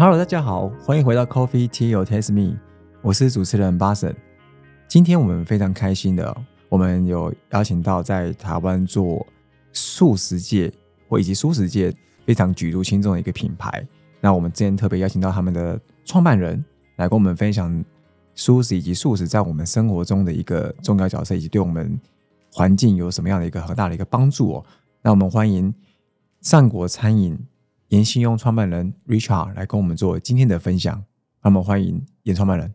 Hello，大家好，欢迎回到 Coffee Tea or Taste Me，我是主持人巴神。今天我们非常开心的，我们有邀请到在台湾做素食界或以及素食界非常举足轻重的一个品牌。那我们今天特别邀请到他们的创办人来跟我们分享素食以及素食在我们生活中的一个重要角色，以及对我们环境有什么样的一个很大的一个帮助哦。那我们欢迎善果餐饮。严信用创办人 Richard 来跟我们做今天的分享，那么欢迎严创办人。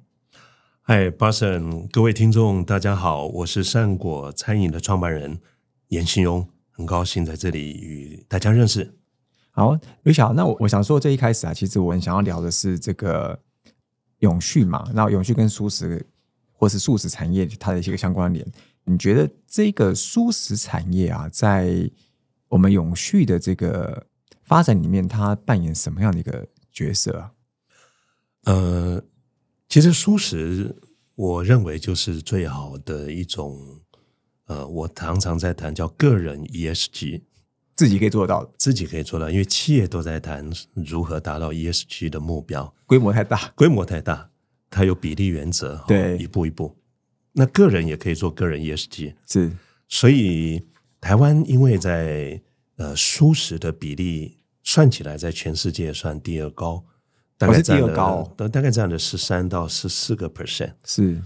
嗨，巴神，各位听众，大家好，我是善果餐饮的创办人严信庸，很高兴在这里与大家认识。好，Richard，那我我想说，这一开始啊，其实我很想要聊的是这个永续嘛，那永续跟素食或是素食产业它的一些相关联，你觉得这个素食产业啊，在我们永续的这个？发展里面，他扮演什么样的一个角色啊？呃，其实素食，我认为就是最好的一种。呃，我常常在谈叫个人 ESG，自己可以做得到，自己可以做到，因为企业都在谈如何达到 ESG 的目标，规模太大，规模太大，它有比例原则，对，一步一步。那个人也可以做个人 ESG，是。所以台湾因为在呃舒适的比例。算起来，在全世界算第二高，大概第二高，大概占了十三到十四个 percent，是。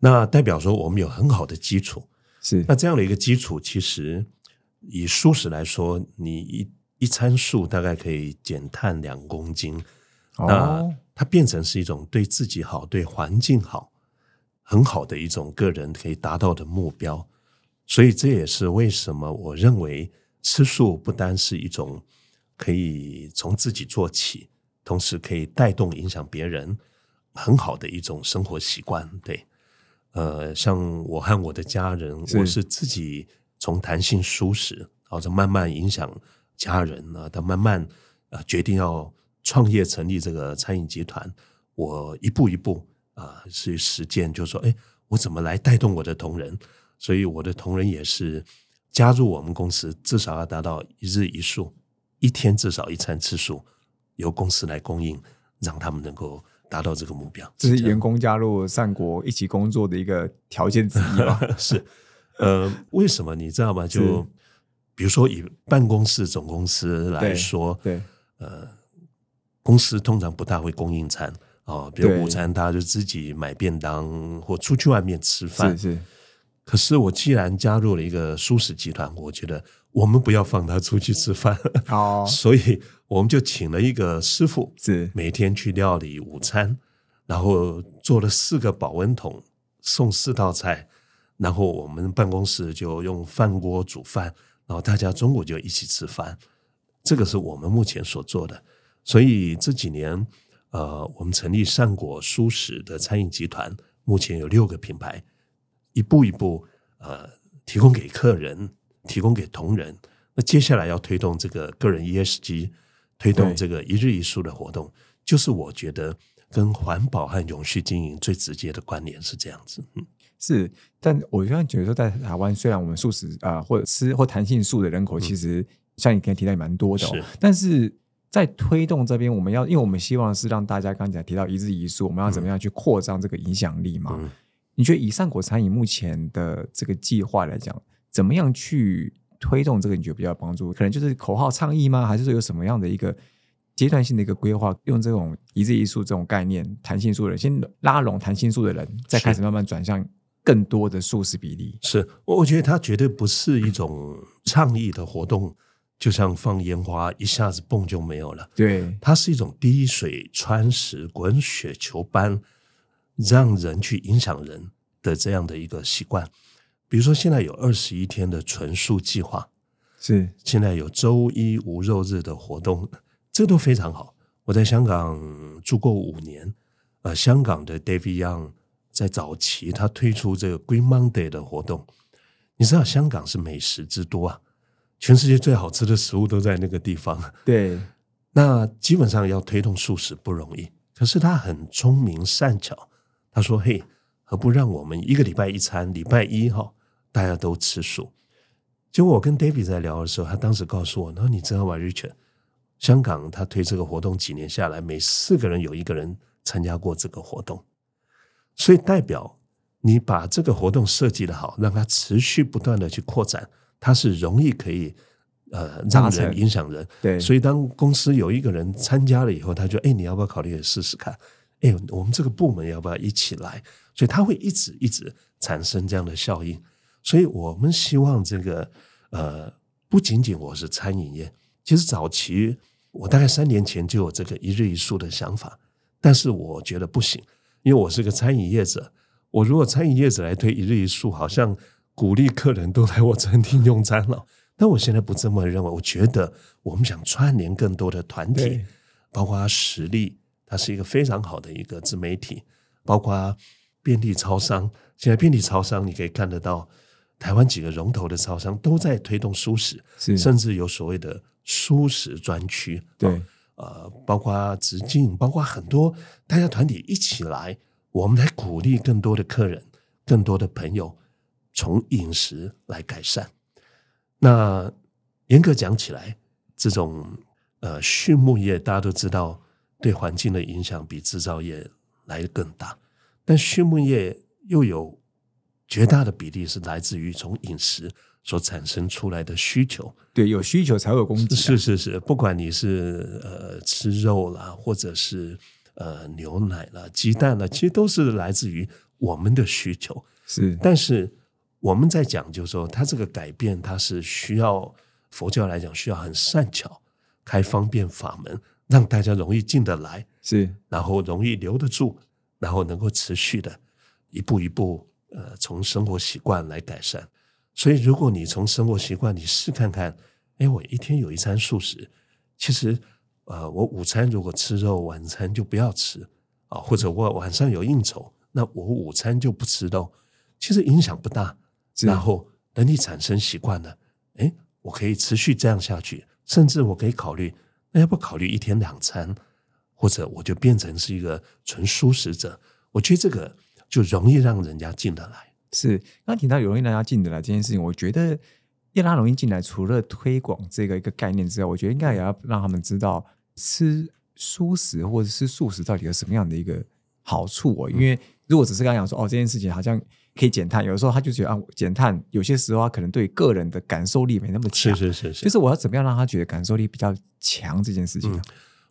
那代表说我们有很好的基础，是。那这样的一个基础，其实以素食来说，你一一餐素大概可以减碳两公斤，那它变成是一种对自己好、对环境好、很好的一种个人可以达到的目标。所以这也是为什么我认为吃素不单是一种。可以从自己做起，同时可以带动影响别人，很好的一种生活习惯。对，呃，像我和我的家人，我是自己从弹性舒适，然后再慢慢影响家人啊，到慢慢呃决定要创业成立这个餐饮集团。我一步一步啊去实践，就说，哎，我怎么来带动我的同仁？所以我的同仁也是加入我们公司，至少要达到一日一素。一天至少一餐吃素，由公司来供应，让他们能够达到这个目标。这是员工加入善国一起工作的一个条件之一吧？是，呃，为什么你知道吗？就比如说以办公室总公司来说，对，呃，公司通常不大会供应餐啊，比如午餐大家就自己买便当或出去外面吃饭。是是。可是我既然加入了一个舒食集团，我觉得。我们不要放他出去吃饭，哦，所以我们就请了一个师傅，是每天去料理午餐，然后做了四个保温桶，送四道菜，然后我们办公室就用饭锅煮饭，然后大家中午就一起吃饭。这个是我们目前所做的。所以这几年，呃，我们成立善果蔬食的餐饮集团，目前有六个品牌，一步一步呃提供给客人。提供给同仁，那接下来要推动这个个人 ESG，推动这个一日一素的活动，就是我觉得跟环保和永续经营最直接的关联是这样子。嗯，是，但我现在觉得说，在台湾虽然我们素食啊，或者吃或弹性素的人口，其实像你刚才提到也蛮多的，但是在推动这边，我们要，因为我们希望是让大家刚才提到一日一素，我们要怎么样去扩张这个影响力嘛？你觉得以上果餐饮目前的这个计划来讲？怎么样去推动这个？你觉得比较帮助？可能就是口号倡议吗？还是说有什么样的一个阶段性的一个规划？用这种一字一数这种概念，弹性素的人先拉拢弹性素的人，再开始慢慢转向更多的素食比例。是，我我觉得它绝对不是一种倡议的活动，就像放烟花一下子蹦就没有了。对，它是一种滴水穿石、滚雪球般让人去影响人的这样的一个习惯。比如说，现在有二十一天的纯素计划，是现在有周一无肉日的活动，这都非常好。我在香港住过五年，呃，香港的 David Young 在早期他推出这个 Green Monday 的活动，你知道香港是美食之都啊，全世界最好吃的食物都在那个地方。对，那基本上要推动素食不容易，可是他很聪明善巧，他说：“嘿，何不让我们一个礼拜一餐，礼拜一哈。”大家都吃素，结果我跟 David 在聊的时候，他当时告诉我：“然后你知道吗，Richard？香港他推这个活动几年下来，每四个人有一个人参加过这个活动，所以代表你把这个活动设计的好，让它持续不断的去扩展，它是容易可以呃让人影响人。对，所以当公司有一个人参加了以后，他就哎，你要不要考虑试试看？哎，我们这个部门要不要一起来？所以他会一直一直产生这样的效应。所以我们希望这个呃，不仅仅我是餐饮业，其实早期。我大概三年前就有这个一日一素的想法，但是我觉得不行，因为我是个餐饮业者。我如果餐饮业者来推一日一素，好像鼓励客人都来我餐厅用餐了。但我现在不这么认为，我觉得我们想串联更多的团体，包括实力，它是一个非常好的一个自媒体，包括便利超商。现在便利超商你可以看得到，台湾几个龙头的超商都在推动舒适，甚至有所谓的。舒适专区，对，呃，包括直径，包括很多大家团体一起来，我们来鼓励更多的客人，更多的朋友从饮食来改善。那严格讲起来，这种呃畜牧业大家都知道，对环境的影响比制造业来的更大，但畜牧业又有绝大的比例是来自于从饮食。所产生出来的需求，对，有需求才有供给。是是是，不管你是呃吃肉啦，或者是呃牛奶啦、鸡蛋啦，其实都是来自于我们的需求。是，但是我们在讲，就是说，它这个改变，它是需要佛教来讲，需要很善巧，开方便法门，让大家容易进得来，是，然后容易留得住，然后能够持续的一步一步，呃，从生活习惯来改善。所以，如果你从生活习惯你试看看，哎，我一天有一餐素食，其实，呃，我午餐如果吃肉，晚餐就不要吃啊，或者我晚上有应酬，那我午餐就不吃肉，其实影响不大。然后，等你产生习惯了，哎，我可以持续这样下去，甚至我可以考虑，那要不考虑一天两餐，或者我就变成是一个纯素食者，我觉得这个就容易让人家进得来。是，刚提到容易让人家进得来这件事情，我觉得要拉容易进来，除了推广这个一个概念之外，我觉得应该也要让他们知道吃素食或者是素食到底有什么样的一个好处哦。因为如果只是刚讲说哦，这件事情好像可以减碳，有的时候他就觉得啊，减碳有些时候他可能对个人的感受力没那么强。是是是是，就是我要怎么样让他觉得感受力比较强这件事情。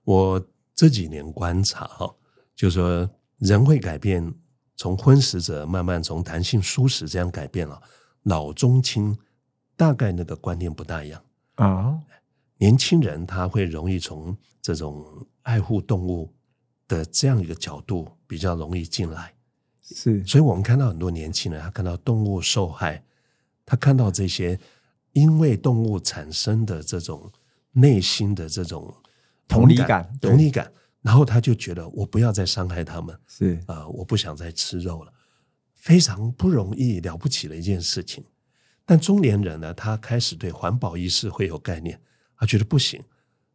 我这几年观察哈，就是说人会改变。从荤食者慢慢从弹性素食这样改变了，老中青大概那个观念不大一样啊。年轻人他会容易从这种爱护动物的这样一个角度比较容易进来，是。所以我们看到很多年轻人，他看到动物受害，他看到这些因为动物产生的这种内心的这种同理感，同理感。然后他就觉得我不要再伤害他们，是啊，我不想再吃肉了，非常不容易了不起的一件事情。但中年人呢，他开始对环保意识会有概念，他觉得不行，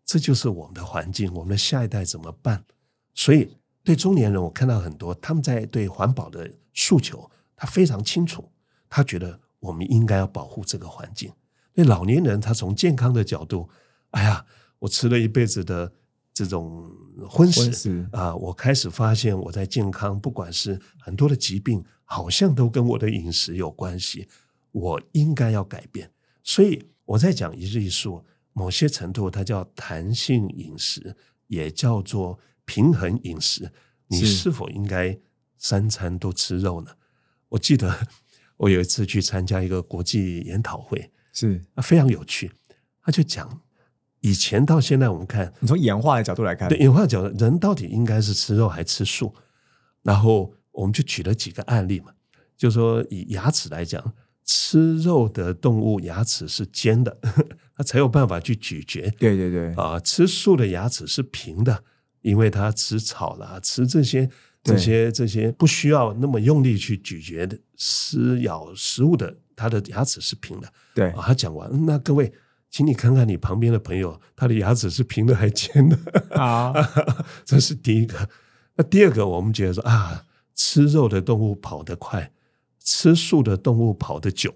这就是我们的环境，我们的下一代怎么办？所以对中年人，我看到很多他们在对环保的诉求，他非常清楚，他觉得我们应该要保护这个环境。对老年人，他从健康的角度，哎呀，我吃了一辈子的。这种荤食啊，我开始发现我在健康，不管是很多的疾病，好像都跟我的饮食有关系。我应该要改变，所以我在讲一日一素，某些程度它叫弹性饮食，也叫做平衡饮食。你是否应该三餐都吃肉呢？我记得我有一次去参加一个国际研讨会，是啊，非常有趣，他就讲。以前到现在，我们看，你从演化的角度来看，对演化角度，人到底应该是吃肉还吃素？然后我们就举了几个案例嘛，就说以牙齿来讲，吃肉的动物牙齿是尖的，它才有办法去咀嚼。对对对，啊，吃素的牙齿是平的，因为它吃草啦，吃这些这些这些不需要那么用力去咀嚼的撕咬食物的，它的牙齿是平的。对，啊，他讲完，那各位。请你看看你旁边的朋友，他的牙齿是平的还尖的啊？这是第一个。那第二个，我们觉得说啊，吃肉的动物跑得快，吃素的动物跑得久。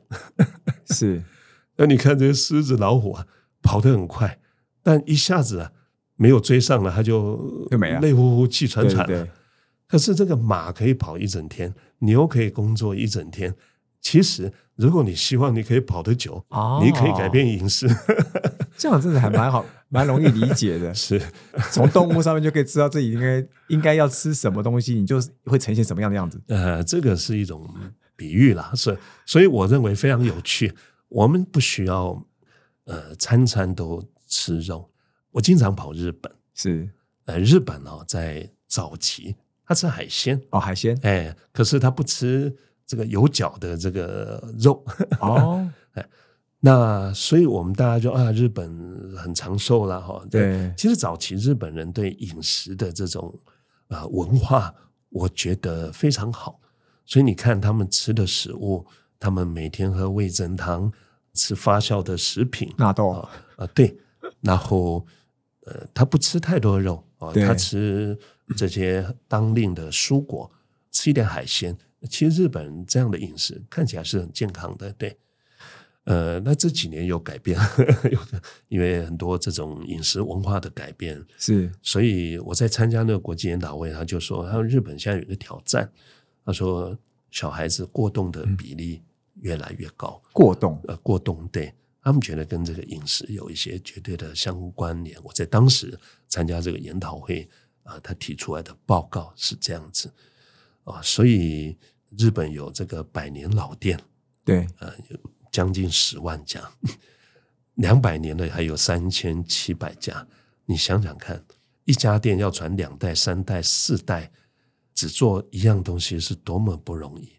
是。那你看这些狮子、老虎啊，跑得很快，但一下子啊，没有追上了，他就就没了累呼呼、气喘对喘了。可是这个马可以跑一整天，牛可以工作一整天。其实，如果你希望你可以跑得久，哦你可以改变饮食。这样真的还蛮好，蛮容易理解的。是，从动物上面就可以知道自己应该应该要吃什么东西，你就是会呈现什么样的样子。呃，这个是一种比喻啦，是，所以我认为非常有趣。我们不需要呃餐餐都吃肉。我经常跑日本，是呃，日本哦，在早期他吃海鲜，哦，海鲜哎，可是他不吃这个有角的这个肉。哦，那所以我们大家就啊，日本很长寿啦，哈。对其实早期日本人对饮食的这种呃文化，我觉得非常好。所以你看他们吃的食物，他们每天喝味噌汤，吃发酵的食品纳豆啊啊，对，然后呃，他不吃太多肉啊，对他吃这些当令的蔬果，吃一点海鲜。其实日本人这样的饮食看起来是很健康的，对。呃，那这几年有改变，有因为很多这种饮食文化的改变，是。所以我在参加那个国际研讨会，他就说，他说日本现在有一个挑战，他说小孩子过动的比例越来越高，过动。呃，过动对。他们觉得跟这个饮食有一些绝对的相关联。我在当时参加这个研讨会啊、他提出来的报告是这样子啊，所以日本有这个百年老店，对呃，有将近十万家，两百年的还有三千七百家。你想想看，一家店要传两代、三代、四代，只做一样东西是多么不容易。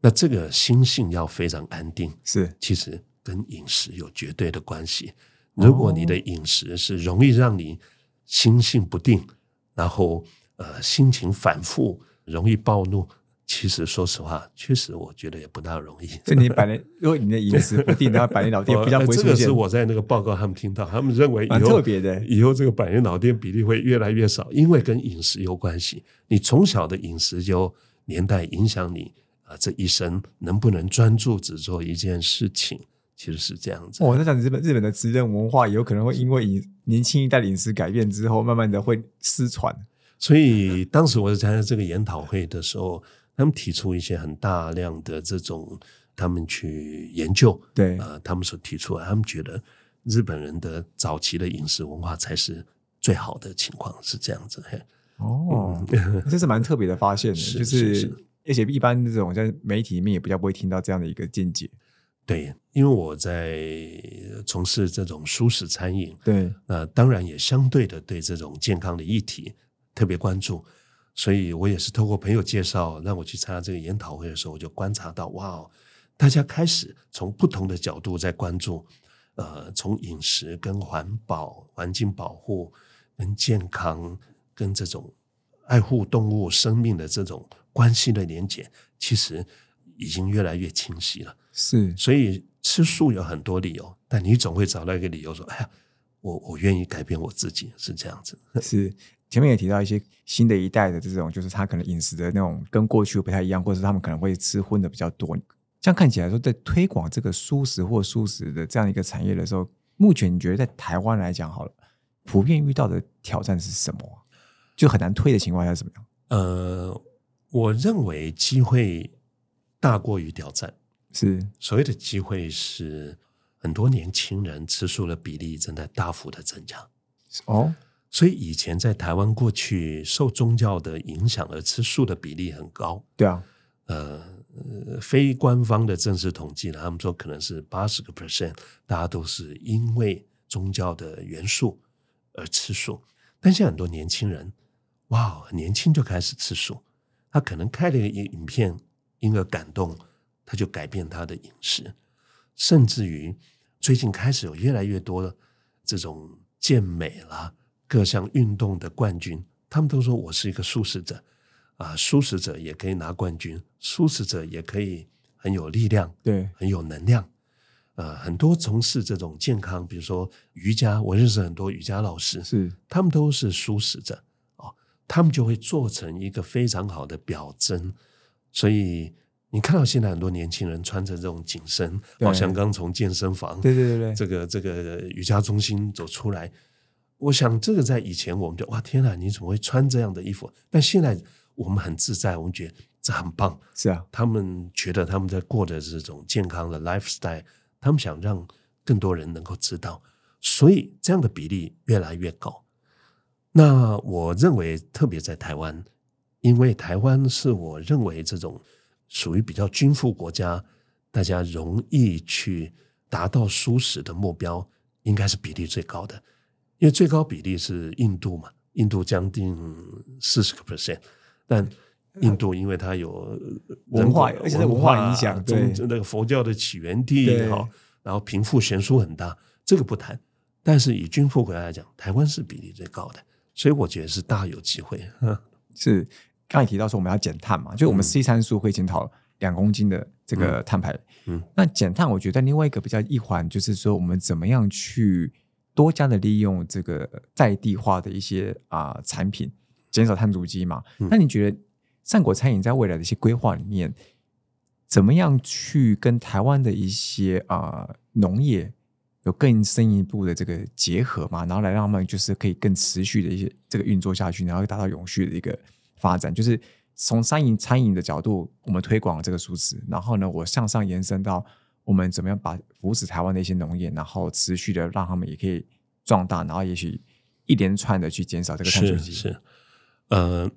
那这个心性要非常安定，是其实跟饮食有绝对的关系。如果你的饮食是容易让你心性不定，然后呃心情反复，容易暴怒，其实说实话，确实我觉得也不大容易。所以你百年，如果你的饮食不定，然后百年老店比较呃不会出现这个是，我在那个报告他们听到，他们认为以蛮后特别的以后这个百年老店比例会越来越少，因为跟饮食有关系。你从小的饮食就年代影响你啊、这一生能不能专注只做一件事情，其实是这样子。我在想日本日本的职人文化，有可能会因为饮年轻一代的饮食改变之后，慢慢的会失传。所以当时我在参加这个研讨会的时候，他们提出一些很大量的这种他们去研究，对。呃，他们所提出来，他们觉得日本人的早期的饮食文化才是最好的情况，是这样子。嘿。哦，这是蛮特别的发现的，是就是是而且一般这种在媒体里面也比较不会听到这样的一个见解。对，因为我在从事这种舒适餐饮，对，那当然也相对的对这种健康的议题特别关注，所以我也是透过朋友介绍，让我去参加这个研讨会的时候，我就观察到，哇哦，大家开始从不同的角度在关注，呃，从饮食跟环保、环境保护、跟健康、跟这种爱护动物生命的这种关系的连结，其实已经越来越清晰了。是所以吃素有很多理由，但你总会找到一个理由说：“哎呀，我我愿意改变我自己。”是这样子。是。前面也提到一些新的一代的这种，就是他可能饮食的那种跟过去不太一样，或者是他们可能会吃荤的比较多。这样看起来说，在推广这个素食或素食的这样一个产业的时候，目前你觉得在台湾来讲好了，普遍遇到的挑战是什么啊？就很难推的情况下是怎么样？呃，我认为机会大过于挑战。是所谓的机会是很多年轻人吃素的比例正在大幅的增加。哦，所以以前在台湾过去受宗教的影响而吃素的比例很高。对啊，呃，呃非官方的正式统计呢，他们说可能是八十个 percent，大家都是因为宗教的元素而吃素。但现在很多年轻人，哇，很年轻就开始吃素，他可能看了一个影影片，因而感动，他就改变他的饮食，甚至于最近开始有越来越多的这种健美啦、各项运动的冠军，他们都说我是一个素食者。啊，素食者也可以拿冠军，素食者也可以很有力量，对，很有能量。呃，很多从事这种健康，比如说瑜伽，我认识很多瑜伽老师，是。他们都是素食者。哦，他们就会做成一个非常好的表征。所以你看到现在很多年轻人穿着这种紧身，好像刚从健身房，对对对对。这个这个瑜伽中心走出来，我想这个在以前我们就哇天哪，你怎么会穿这样的衣服？但现在我们很自在，我们觉得这很棒。是啊，他们觉得他们在过的这种健康的 lifestyle，他们想让更多人能够知道，所以这样的比例越来越高。那我认为，特别在台湾，因为台湾是我认为这种属于比较均富国家，大家容易去达到舒适的目标，应该是比例最高的。因为最高比例是印度嘛，印度将近四十个 percent，但印度因为它有文化，而且文化影响，对那个佛教的起源地哈，然后贫富悬殊很大，这个不谈。但是以军富国家来讲，台湾是比例最高的，所以我觉得是大有机会。是刚才提到说我们要减碳嘛，就我们 C 参数会检讨两公斤的这个碳排。嗯，那减碳，我觉得另外一个比较一环就是说，我们怎么样去。多加的利用这个在地化的一些啊产品，减少碳足迹嘛？那你觉得善果餐饮在未来的一些规划里面，怎么样去跟台湾的一些啊农业有更深一步的这个结合嘛？然后来让他们就是可以更持续的一些这个运作下去，然后达到永续的一个发展。就是从餐饮餐饮的角度，我们推广这个数字，然后呢，我向上延伸到。我们怎么样把扶持台湾的一些农业，然后持续的让他们也可以壮大，然后也许一连串的去减少这个碳足迹。是，呃，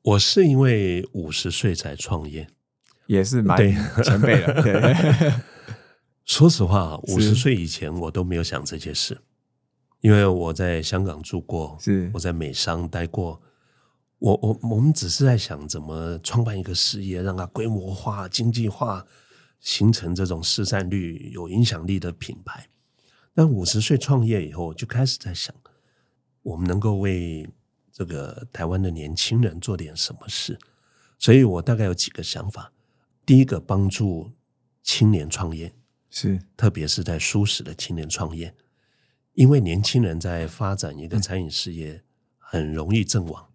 我是因为五十岁才创业，也是蛮前辈了。对，说实话，五十岁以前我都没有想这些事，因为我在香港住过，是我在美商待过，我我我们只是在想怎么创办一个事业，让它规模化、经济化。形成这种市占率有影响力的品牌，但五十岁创业以后就开始在想，我们能够为这个台湾的年轻人做点什么事。所以我大概有几个想法：第一个，帮助青年创业，是特别是在舒适的青年创业，因为年轻人在发展一个餐饮事业很容易阵亡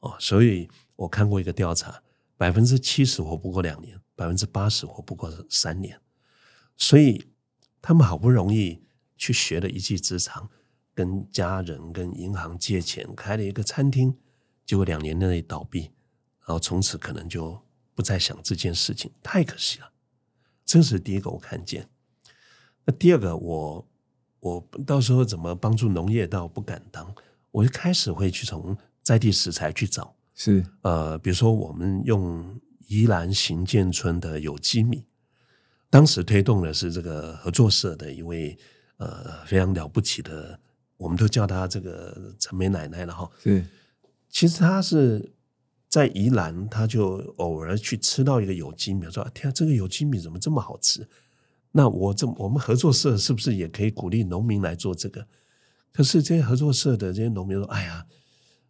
哦。所以我看过一个调查，百分之七十活不过两年。百分之八十活不过三年，所以他们好不容易去学了一技之长，跟家人、跟银行借钱开了一个餐厅，结果两年内倒闭，然后从此可能就不再想这件事情，太可惜了。这是第一个我看见。那第二个，我我到时候怎么帮助农业倒不敢当，我一开始会去从在地食材去找，是呃，比如说我们用。宜兰行建村的有机米，当时推动的是这个合作社的一位呃非常了不起的，我们都叫他这个陈梅奶奶了哈。对，其实他是在宜兰，他就偶尔去吃到一个有机米，说：“天啊，这个有机米怎么这么好吃？”那我这我们合作社是不是也可以鼓励农民来做这个？可是这些合作社的这些农民说：“哎呀，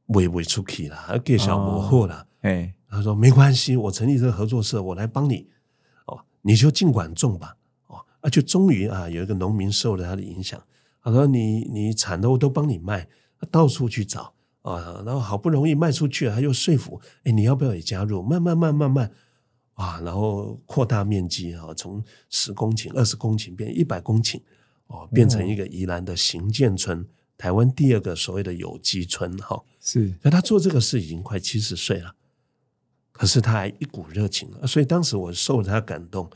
喂喂出去了，给小磨货了。”哎。他说：“没关系，我成立这个合作社，我来帮你哦，你就尽管种吧哦。”啊，就终于啊，有一个农民受了他的影响。他说：“你你产的我都帮你卖，到处去找啊，然后好不容易卖出去，他又说服，哎，你要不要也加入？慢慢慢慢慢，啊，然后扩大面积啊，从十公顷、二十公顷变一百公顷哦，变成一个宜兰的行建村，台湾第二个所谓的有机村哈。是，那他做这个事已经快七十岁了。”可是他还一股热情所以当时我受了他感动。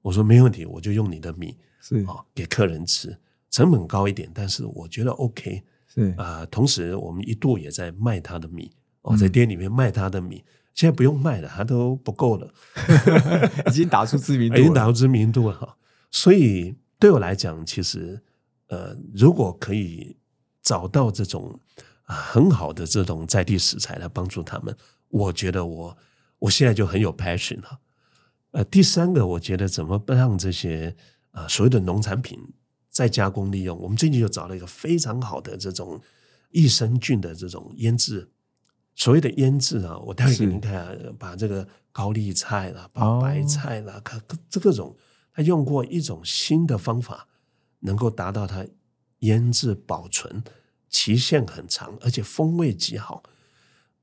我说没问题，我就用你的米是啊给客人吃，成本高一点，但是我觉得 OK 是啊。同时我们一度也在卖他的米哦，在店里面卖他的米，现在不用卖了，他都不够了，已经打出知名度，已经打出知名度了哈。所以对我来讲，其实呃，如果可以找到这种啊很好的这种在地食材来帮助他们，我觉得我。我现在就很有 passion 了，呃，第三个，我觉得怎么让这些呃所谓的农产品再加工利用？我们最近就找了一个非常好的这种益生菌的这种腌制。所谓的腌制啊，我待会给您看，啊把这个高丽菜啦，把白菜啦，各这各种，他用过一种新的方法，能够达到它腌制保存期限很长，而且风味极好。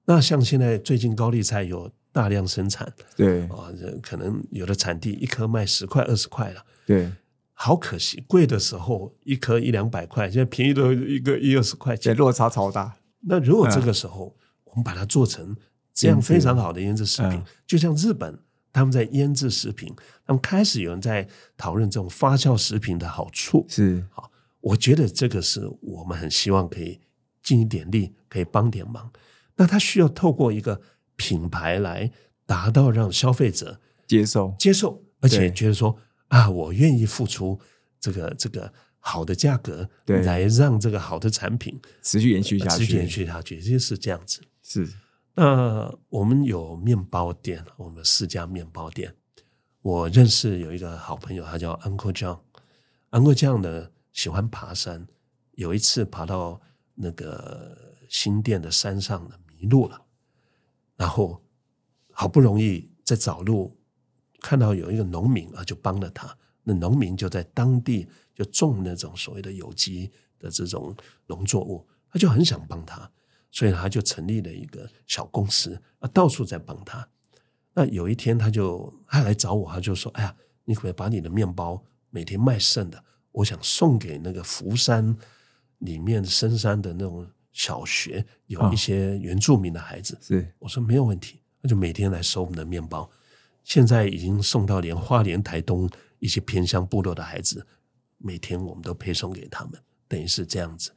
那像现在最近高丽菜有。大量生产，对。啊，可能有的产地一颗卖十块二十块了，对，好可惜，贵的时候一颗一两百块，现在便宜的一个一二十块钱，落差超大。那如果这个时候我们把它做成这样非常好的腌制食品，就像日本他们在腌制食品，他们开始有人在讨论这种发酵食品的好处。是。好，我觉得这个是我们很希望可以尽一点力，可以帮点忙。那他需要透过一个品牌来达到让消费者接受接受，而且觉得说。啊，我愿意付出这个这个好的价格，对，来让这个好的产品持续延续下去，持续延续下去，就是这样子。是，那我们有面包店，我们四家面包店。我认识有一个好朋友，他叫 Uncle John。Uncle John 呢喜欢爬山，有一次爬到那个新店的山上呢迷路了，然后好不容易在找路。看到有一个农民啊，就帮了他。那农民就在当地就种那种所谓的有机的这种农作物，他就很想帮他，所以他就成立了一个小公司啊，到处在帮他。那有一天，他就他来找我，他就说：“哎呀，你可不可以把你的面包每天卖剩的，我想送给那个福山里面深山的那种小学，有一些原住民的孩子。”是，我说没有问题，那就每天来收我们的面包。现在已经送到连花莲、台东一些偏乡部落的孩子，每天我们都配送给他们，等于是这样子，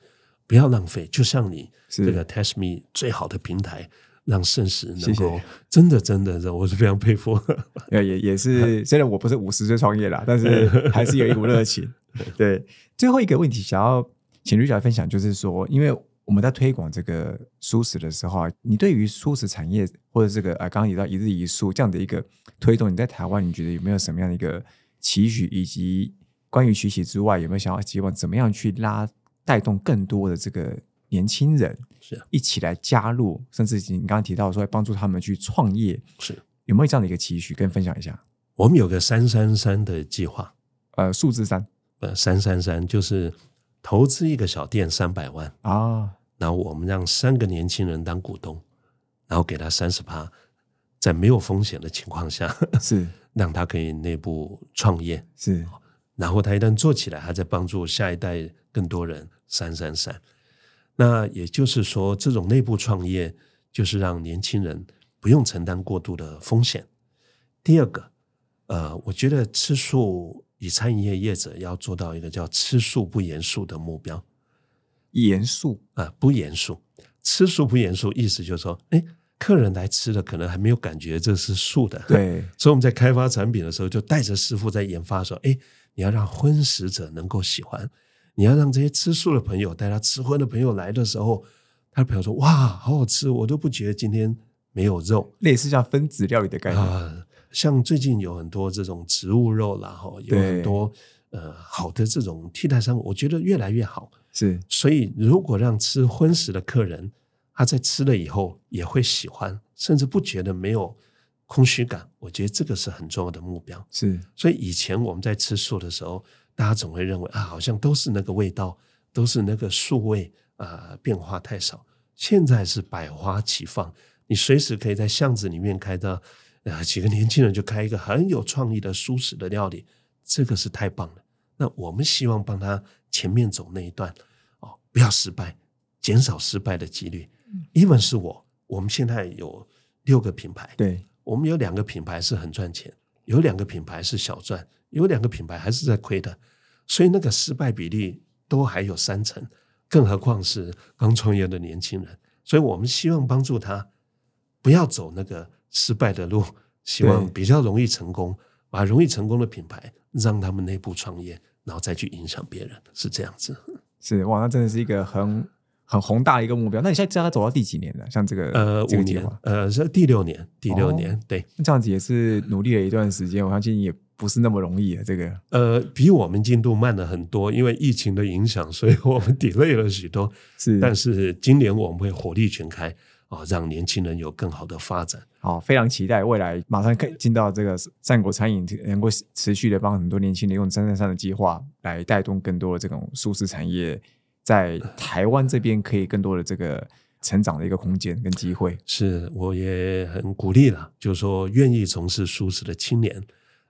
不要浪费。就像你这个 Test Me 最好的平台，让圣石能够真的真的，我是非常佩服。也也也是，虽然我不是五十岁创业啦，但是 还是有一股热情。对，最后一个问题想要请吕小分享，就是说，因为。我们在推广这个素食的时候啊，你对于素食产业或者这个呃，刚刚提到一日一素这样的一个推动，你在台湾你觉得有没有什么样的一个期许？以及关于学习之外，有没有想要希望怎么样去拉带动更多的这个年轻人是一起来加入，甚至你刚刚提到说帮助他们去创业，是有没有这样的一个期许？跟分享一下。我们有个三三三的计划，呃，数字三，呃，三三三就是。投资一个小店三百万啊，然后我们让三个年轻人当股东，然后给他三十趴，在没有风险的情况下，是让他可以内部创业，是，然后他一旦做起来，他在帮助下一代更多人，三三三。那也就是说，这种内部创业就是让年轻人不用承担过度的风险。第二个，呃，我觉得吃素。以餐饮业业者要做到一个叫“吃素不严肃”的目标，严肃啊，不严肃，吃素不严肃，意思就是说，哎，客人来吃的，可能还没有感觉这是素的，对。所以我们在开发产品的时候，就带着师傅在研发说，哎，你要让荤食者能够喜欢，你要让这些吃素的朋友带他吃荤的朋友来的时候，他的朋友说，哇，好好吃，我都不觉得今天没有肉，类似像分子料理的概念。像最近有很多这种植物肉啦，哈，有很多呃好的这种替代商，我觉得越来越好。是，所以如果让吃荤食的客人，他在吃了以后也会喜欢，甚至不觉得没有空虚感，我觉得这个是很重要的目标。是，所以以前我们在吃素的时候，大家总会认为啊，好像都是那个味道，都是那个素味啊，变化太少。现在是百花齐放，你随时可以在巷子里面开到。啊，几个年轻人就开一个很有创意的舒适的料理，这个是太棒了。那我们希望帮他前面走那一段哦，不要失败，减少失败的几率。even 是我，我们现在有六个品牌，对我们有两个品牌是很赚钱，有两个品牌是小赚，有两个品牌还是在亏的，所以那个失败比例都还有三成，更何况是刚创业的年轻人。所以我们希望帮助他不要走那个。失败的路，希望比较容易成功，把容易成功的品牌让他们内部创业，然后再去影响别人，是这样子。是哇，那真的是一个很很宏大的一个目标。那你现在知道他走到第几年了？像这个呃五年，呃是第六年，第六年，对，这样子也是努力了一段时间。我相信也不是那么容易的。这个呃，比我们进度慢了很多，因为疫情的影响，所以我们 delay 了许多。是，但是今年我们会火力全开。啊，让年轻人有更好的发展。好，非常期待未来马上可以进到这个善国餐饮，能够持续的帮很多年轻人用三三三的计划来带动更多的这种素食产业，在 台湾这边可以更多的这个成长的一个空间跟机会。是，我也很鼓励了，就是说愿意从事素食的青年，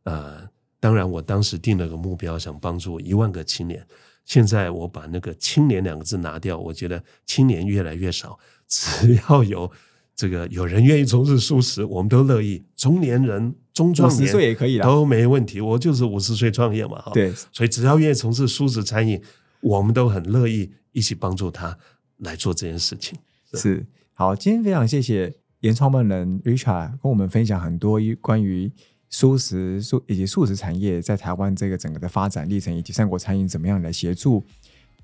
呃，当然，我当时定了个目标，想帮助一万个青年。现在我把那个“青年”两个字拿掉，我觉得青年越来越少。只要有这个有人愿意从事素食，我们都乐意。中年人、中壮年岁也可以都没问题。我就是五十岁创业嘛，哈。对，所以只要愿意从事素食餐饮，我们都很乐意一起帮助他来做这件事情。是好，今天非常谢谢原创办人 Richard 跟我们分享很多关于。素食、素以及素食产业在台湾这个整个的发展历程，以及三国餐饮怎么样来协助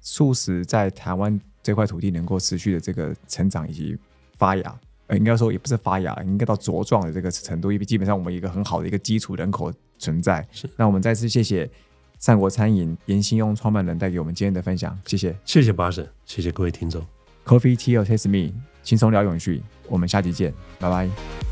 素食在台湾这块土地能够持续的这个成长以及发芽，呃，应该说也不是发芽，应该到茁壮的这个程度，因为基本上我们一个很好的一个基础人口存在。是，那我们再次谢谢善国餐饮严新庸创办人带给我们今天的分享，谢谢，谢谢巴神，谢谢各位听众，Coffee Tea or Taste Me，轻松聊永续，我们下期见，拜拜。